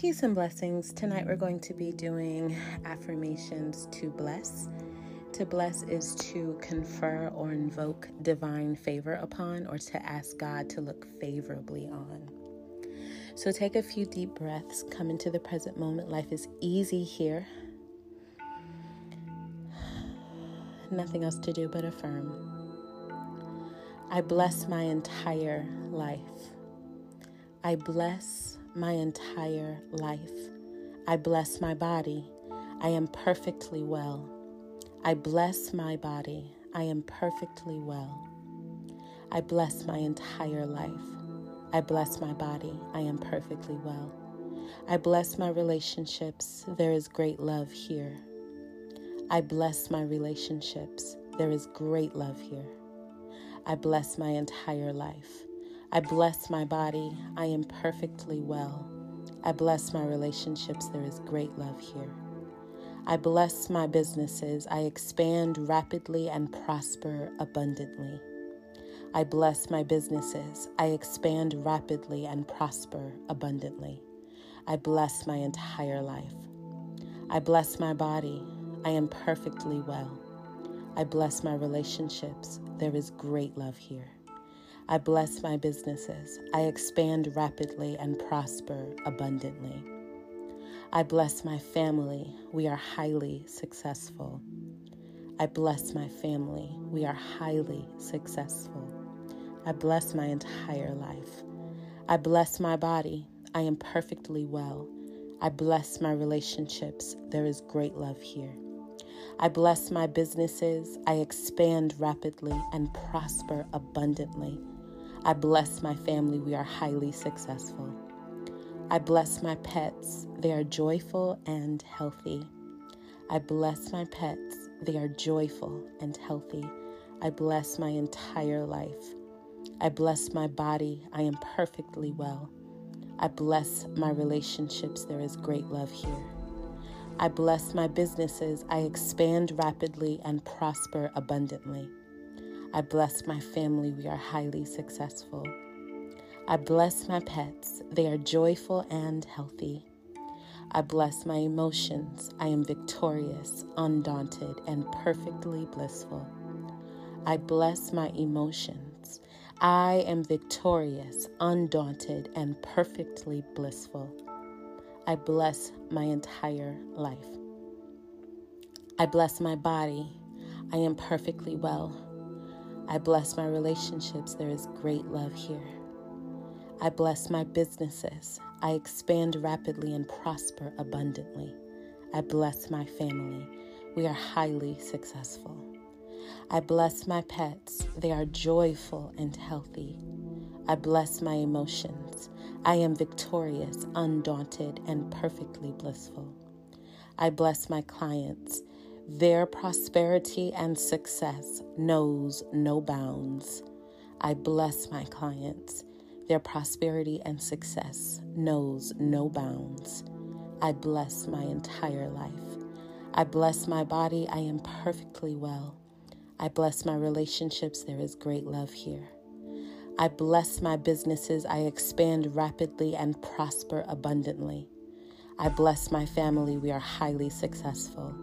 Peace and blessings. Tonight we're going to be doing affirmations to bless. To bless is to confer or invoke divine favor upon or to ask God to look favorably on. So take a few deep breaths, come into the present moment. Life is easy here. Nothing else to do but affirm. I bless my entire life. I bless my entire life. I bless my body. I am perfectly well. I bless my body. I am perfectly well. I bless my entire life. I bless my body. I am perfectly well. I bless my relationships. There is great love here. I bless my relationships. There is great love here. I bless my entire life. I bless my body. I am perfectly well. I bless my relationships. There is great love here. I bless my businesses. I expand rapidly and prosper abundantly. I bless my businesses. I expand rapidly and prosper abundantly. I bless my entire life. I bless my body. I am perfectly well. I bless my relationships. There is great love here. I bless my businesses. I expand rapidly and prosper abundantly. I bless my family. We are highly successful. I bless my family. We are highly successful. I bless my entire life. I bless my body. I am perfectly well. I bless my relationships. There is great love here. I bless my businesses. I expand rapidly and prosper abundantly. I bless my family. We are highly successful. I bless my pets. They are joyful and healthy. I bless my pets. They are joyful and healthy. I bless my entire life. I bless my body. I am perfectly well. I bless my relationships. There is great love here. I bless my businesses. I expand rapidly and prosper abundantly. I bless my family. We are highly successful. I bless my pets. They are joyful and healthy. I bless my emotions. I am victorious, undaunted, and perfectly blissful. I bless my emotions. I am victorious, undaunted, and perfectly blissful. I bless my entire life. I bless my body. I am perfectly well. I bless my relationships. There is great love here. I bless my businesses. I expand rapidly and prosper abundantly. I bless my family. We are highly successful. I bless my pets. They are joyful and healthy. I bless my emotions. I am victorious, undaunted, and perfectly blissful. I bless my clients. Their prosperity and success knows no bounds. I bless my clients. Their prosperity and success knows no bounds. I bless my entire life. I bless my body. I am perfectly well. I bless my relationships. There is great love here. I bless my businesses. I expand rapidly and prosper abundantly. I bless my family. We are highly successful.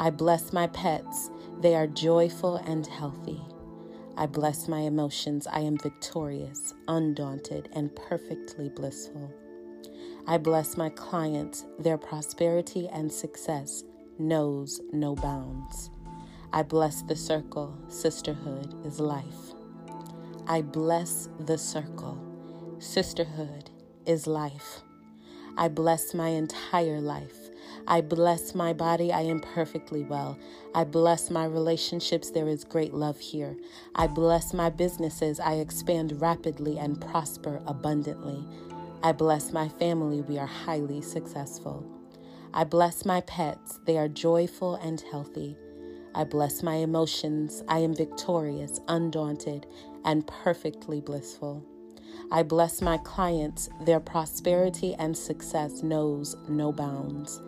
I bless my pets. They are joyful and healthy. I bless my emotions. I am victorious, undaunted, and perfectly blissful. I bless my clients. Their prosperity and success knows no bounds. I bless the circle. Sisterhood is life. I bless the circle. Sisterhood is life. I bless my entire life. I bless my body. I am perfectly well. I bless my relationships. There is great love here. I bless my businesses. I expand rapidly and prosper abundantly. I bless my family. We are highly successful. I bless my pets. They are joyful and healthy. I bless my emotions. I am victorious, undaunted, and perfectly blissful. I bless my clients. Their prosperity and success knows no bounds.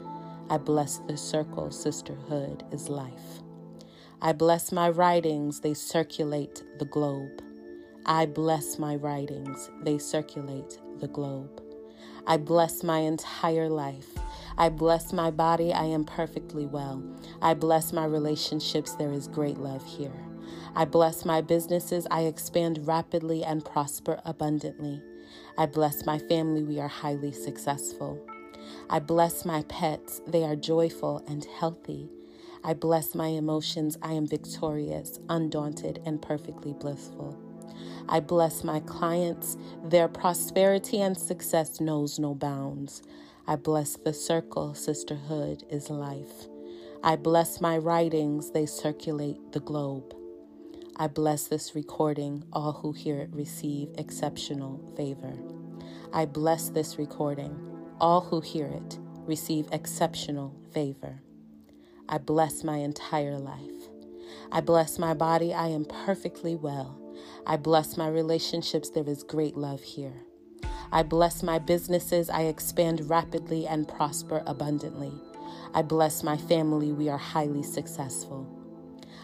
I bless the circle, sisterhood is life. I bless my writings, they circulate the globe. I bless my writings, they circulate the globe. I bless my entire life. I bless my body, I am perfectly well. I bless my relationships, there is great love here. I bless my businesses, I expand rapidly and prosper abundantly. I bless my family, we are highly successful. I bless my pets, they are joyful and healthy. I bless my emotions, I am victorious, undaunted, and perfectly blissful. I bless my clients, their prosperity and success knows no bounds. I bless the circle, sisterhood is life. I bless my writings, they circulate the globe. I bless this recording, all who hear it receive exceptional favor. I bless this recording, all who hear it receive exceptional favor. I bless my entire life. I bless my body, I am perfectly well. I bless my relationships, there is great love here. I bless my businesses, I expand rapidly and prosper abundantly. I bless my family, we are highly successful.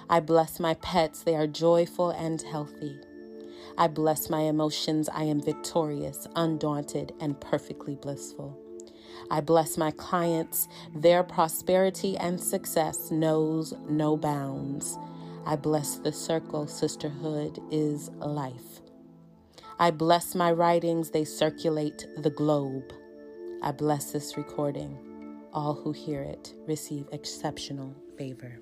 I bless my pets, they are joyful and healthy. I bless my emotions, I am victorious, undaunted, and perfectly blissful. I bless my clients, their prosperity and success knows no bounds. I bless the circle, sisterhood is life. I bless my writings, they circulate the globe. I bless this recording. All who hear it receive exceptional favor.